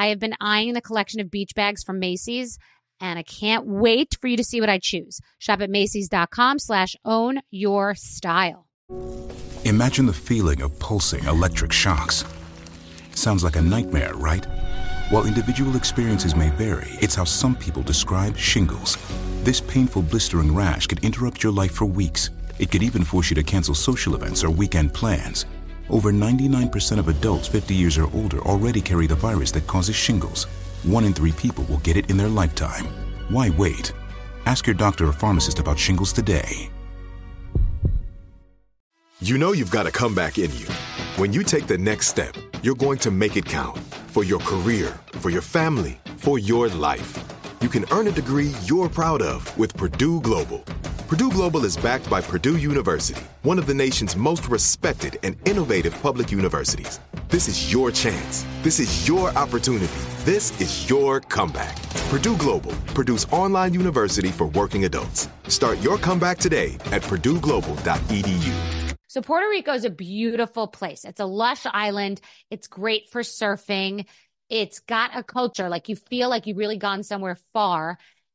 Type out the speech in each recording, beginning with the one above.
I have been eyeing the collection of beach bags from Macy's and I can't wait for you to see what I choose. Shop at Macy's.com slash own your style. Imagine the feeling of pulsing electric shocks. Sounds like a nightmare, right? While individual experiences may vary, it's how some people describe shingles. This painful blistering rash could interrupt your life for weeks. It could even force you to cancel social events or weekend plans. Over 99% of adults 50 years or older already carry the virus that causes shingles. One in three people will get it in their lifetime. Why wait? Ask your doctor or pharmacist about shingles today. You know you've got a comeback in you. When you take the next step, you're going to make it count for your career, for your family, for your life. You can earn a degree you're proud of with Purdue Global. Purdue Global is backed by Purdue University, one of the nation's most respected and innovative public universities. This is your chance. This is your opportunity. This is your comeback. Purdue Global, Purdue's online university for working adults. Start your comeback today at purdueglobal.edu. So Puerto Rico is a beautiful place. It's a lush island. It's great for surfing. It's got a culture like you feel like you've really gone somewhere far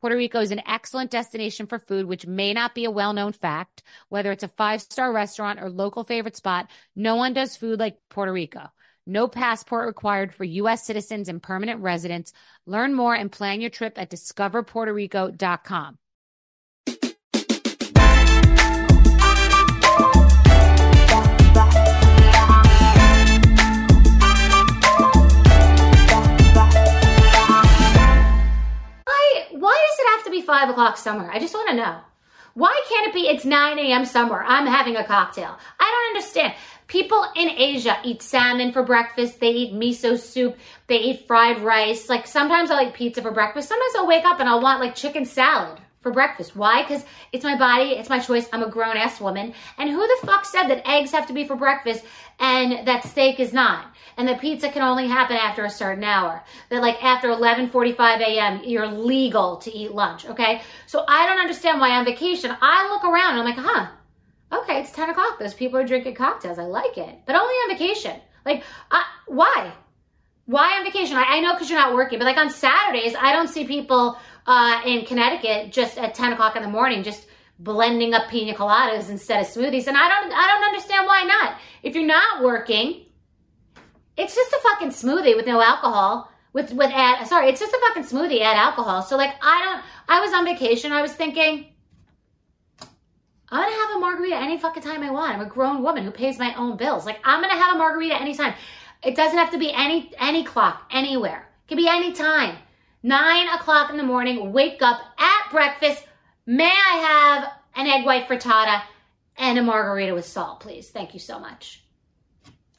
Puerto Rico is an excellent destination for food, which may not be a well known fact. Whether it's a five star restaurant or local favorite spot, no one does food like Puerto Rico. No passport required for U.S. citizens and permanent residents. Learn more and plan your trip at discoverpuertorico.com. o'clock somewhere? I just want to know. Why can't it be it's 9 a.m. somewhere? I'm having a cocktail. I don't understand. People in Asia eat salmon for breakfast. They eat miso soup. They eat fried rice. Like sometimes I'll eat pizza for breakfast. Sometimes I'll wake up and I'll want like chicken salad for breakfast. Why? Because it's my body, it's my choice. I'm a grown ass woman. And who the fuck said that eggs have to be for breakfast and that steak is not? And that pizza can only happen after a certain hour. That like after 11:45 a.m. you're legal to eat lunch. Okay, so I don't understand why on vacation I look around and I'm like, huh, okay, it's 10 o'clock. Those people are drinking cocktails. I like it, but only on vacation. Like, uh, why? Why on vacation? I, I know because you're not working, but like on Saturdays, I don't see people uh, in Connecticut just at 10 o'clock in the morning, just blending up pina coladas instead of smoothies. And I don't, I don't understand why not. If you're not working, it's just a fucking smoothie with no alcohol. With with add sorry, it's just a fucking smoothie add alcohol. So like I don't. I was on vacation. I was thinking. I'm gonna have a margarita any fucking time I want. I'm a grown woman who pays my own bills. Like I'm gonna have a margarita anytime. It doesn't have to be any any clock anywhere. It can be any time. Nine o'clock in the morning, wake up at breakfast. May I have an egg white frittata and a margarita with salt, please? Thank you so much.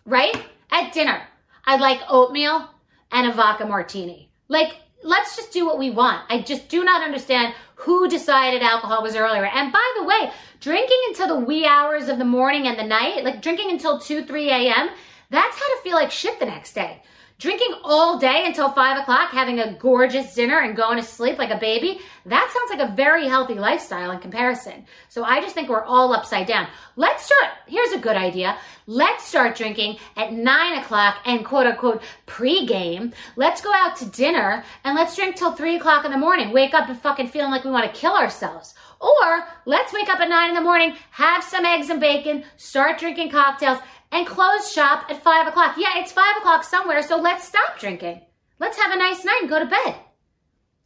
Right? At dinner, I'd like oatmeal and a vodka martini. Like, let's just do what we want. I just do not understand who decided alcohol was earlier. And by the way, drinking until the wee hours of the morning and the night, like drinking until 2, 3 a.m., that's how to feel like shit the next day. Drinking all day until five o'clock, having a gorgeous dinner and going to sleep like a baby, that sounds like a very healthy lifestyle in comparison. So I just think we're all upside down. Let's start, here's a good idea. Let's start drinking at nine o'clock and quote unquote pre-game. Let's go out to dinner and let's drink till three o'clock in the morning. Wake up and fucking feeling like we want to kill ourselves. Or let's wake up at nine in the morning, have some eggs and bacon, start drinking cocktails, and close shop at five o'clock. Yeah, it's five o'clock somewhere, so let's stop drinking. Let's have a nice night and go to bed.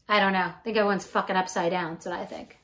I don't know. I think everyone's fucking upside down. That's what I think.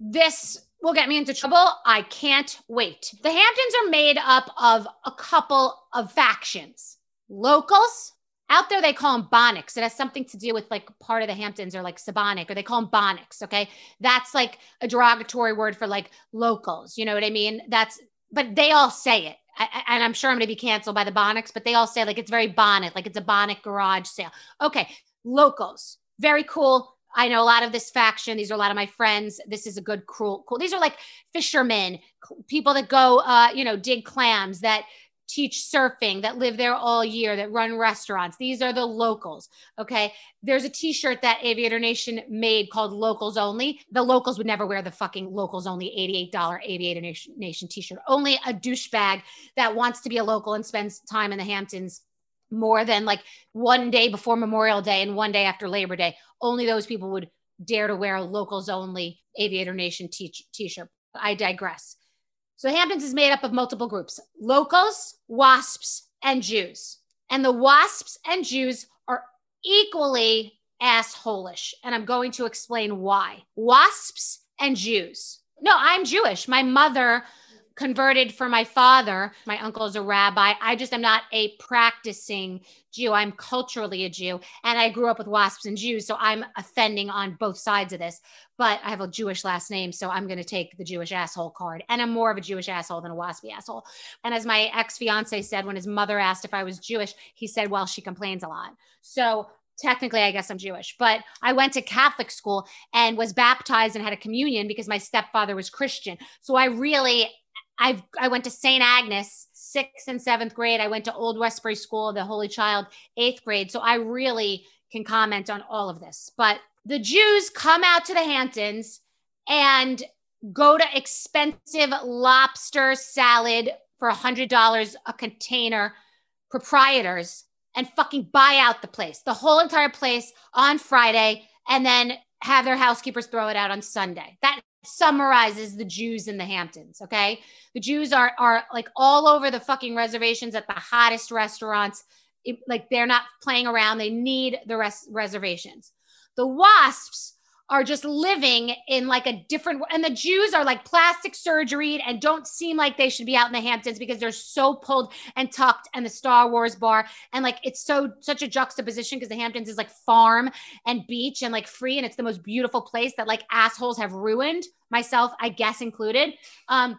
This will get me into trouble. I can't wait. The Hamptons are made up of a couple of factions locals out there they call them bonics. It has something to do with like part of the Hamptons or like Sabonic or they call them bonics. Okay. That's like a derogatory word for like locals. You know what I mean? That's, but they all say it. I, and I'm sure I'm going to be canceled by the bonics, but they all say like it's very bonnet, like it's a bonnet garage sale. Okay. Locals, very cool I know a lot of this faction. These are a lot of my friends. This is a good, cruel, cool. These are like fishermen, people that go, uh, you know, dig clams, that teach surfing, that live there all year, that run restaurants. These are the locals. Okay. There's a t shirt that Aviator Nation made called Locals Only. The locals would never wear the fucking Locals Only $88 Aviator Nation, t shirt. Only a douchebag that wants to be a local and spends time in the Hamptons more than like one day before Memorial Day and one day after Labor Day. Only those people would dare to wear a locals only Aviator Nation t shirt. I digress. So Hamptons is made up of multiple groups locals, WASPs, and Jews. And the WASPs and Jews are equally assholish. And I'm going to explain why. WASPs and Jews. No, I'm Jewish. My mother converted for my father. My uncle is a rabbi. I just am not a practicing Jew. I'm culturally a Jew. And I grew up with wasps and Jews. So I'm offending on both sides of this. But I have a Jewish last name. So I'm going to take the Jewish asshole card. And I'm more of a Jewish asshole than a waspy asshole. And as my ex fiance said when his mother asked if I was Jewish, he said, well, she complains a lot. So technically i guess i'm jewish but i went to catholic school and was baptized and had a communion because my stepfather was christian so i really I've I went to St. Agnes sixth and seventh grade. I went to Old Westbury School, the Holy Child, eighth grade. So I really can comment on all of this. But the Jews come out to the Hamptons and go to expensive lobster salad for a hundred dollars a container, proprietors, and fucking buy out the place, the whole entire place on Friday, and then have their housekeepers throw it out on Sunday. That summarizes the Jews in the Hamptons. Okay. The Jews are, are like all over the fucking reservations at the hottest restaurants. It, like they're not playing around. They need the rest reservations. The wasps are just living in like a different and the Jews are like plastic surgery and don't seem like they should be out in the Hamptons because they're so pulled and tucked and the Star Wars bar and like it's so such a juxtaposition because the Hamptons is like farm and beach and like free and it's the most beautiful place that like assholes have ruined myself I guess included. Um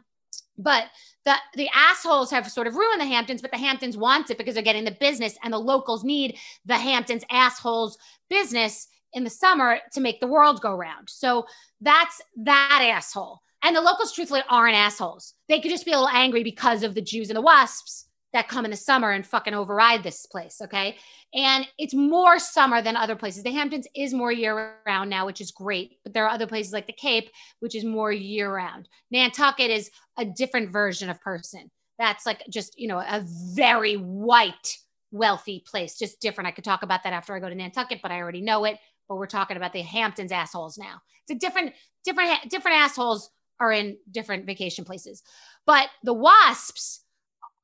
but the the assholes have sort of ruined the Hamptons, but the Hamptons wants it because they're getting the business, and the locals need the Hamptons assholes business in the summer to make the world go round. So that's that asshole. And the locals, truthfully, aren't assholes. They could just be a little angry because of the Jews and the wasps that come in the summer and fucking override this place. Okay. And it's more summer than other places. The Hamptons is more year round now, which is great. But there are other places like the Cape, which is more year round. Nantucket is a different version of person. That's like just, you know, a very white, wealthy place, just different. I could talk about that after I go to Nantucket, but I already know it but we're talking about the Hamptons assholes now. It's a different, different, different assholes are in different vacation places. But the wasps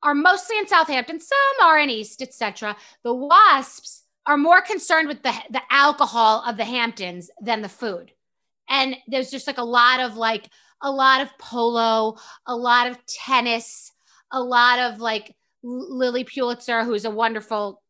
are mostly in Southampton, some are in East, etc. The wasps are more concerned with the, the alcohol of the Hamptons than the food. And there's just like a lot of like a lot of polo, a lot of tennis, a lot of like Lilly Pulitzer, who's a wonderful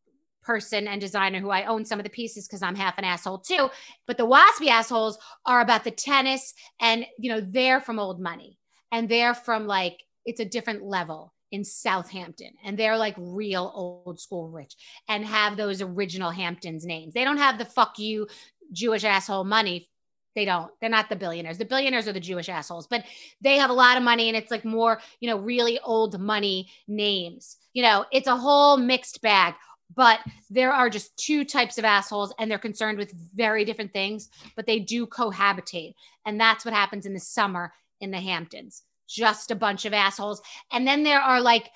person and designer who I own some of the pieces because I'm half an asshole too. But the waspy assholes are about the tennis and, you know, they're from old money and they're from like, it's a different level in Southampton and they're like real old school rich and have those original Hamptons names. They don't have the fuck you Jewish asshole money. They don't. They're not the billionaires. The billionaires are the Jewish assholes, but they have a lot of money and it's like more, you know, really old money names. You know, it's a whole mixed bag but there are just two types of assholes and they're concerned with very different things but they do cohabitate. And that's what happens in the summer in the hamptons. Just a bunch of assholes. And then there are like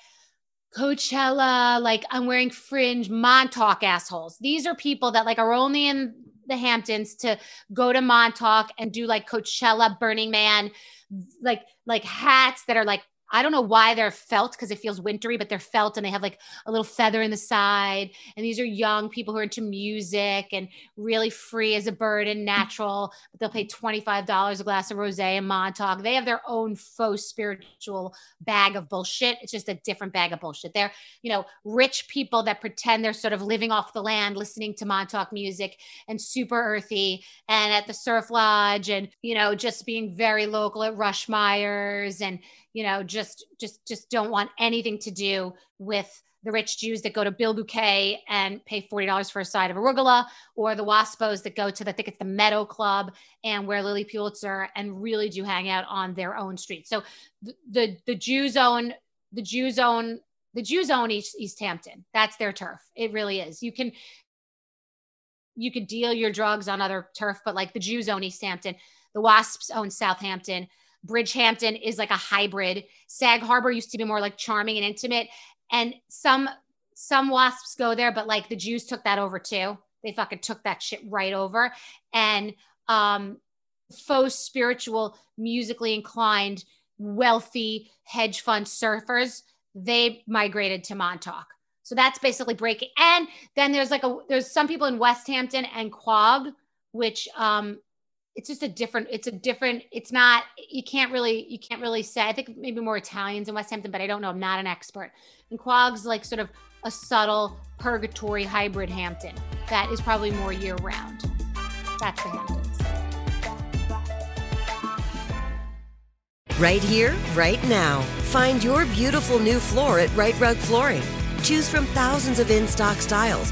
coachella like i'm wearing fringe montauk assholes. These are people that like are only in the hamptons to go to montauk and do like coachella burning man like like hats that are like I don't know why they're felt because it feels wintry, but they're felt and they have like a little feather in the side. And these are young people who are into music and really free as a bird and natural. But they'll pay $25 a glass of rosé and Montauk. They have their own faux spiritual bag of bullshit. It's just a different bag of bullshit. They're, you know, rich people that pretend they're sort of living off the land, listening to Montauk music and super earthy and at the surf lodge and, you know, just being very local at Ruschmeyers and, you know, just just just don't want anything to do with the rich Jews that go to Bilboquet and pay forty dollars for a side of arugula, or the Waspos that go to the, I think it's the Meadow Club and where Lilly Pulitzer and really do hang out on their own street. So the the, the Jews own the Jews own the Jews own East, East Hampton. That's their turf. It really is. You can you could deal your drugs on other turf, but like the Jews own East Hampton. The Wasps own Southampton. Bridgehampton is like a hybrid. Sag Harbor used to be more like charming and intimate. And some some wasps go there, but like the Jews took that over too. They fucking took that shit right over. And um faux spiritual, musically inclined, wealthy hedge fund surfers, they migrated to Montauk. So that's basically breaking. And then there's like a there's some people in West Hampton and Quogue, which um it's just a different it's a different it's not you can't really you can't really say i think maybe more italians in west hampton but i don't know i'm not an expert. And Quogue's like sort of a subtle purgatory hybrid hampton. That is probably more year round that's the hamptons. Right here right now. Find your beautiful new floor at right rug flooring. Choose from thousands of in-stock styles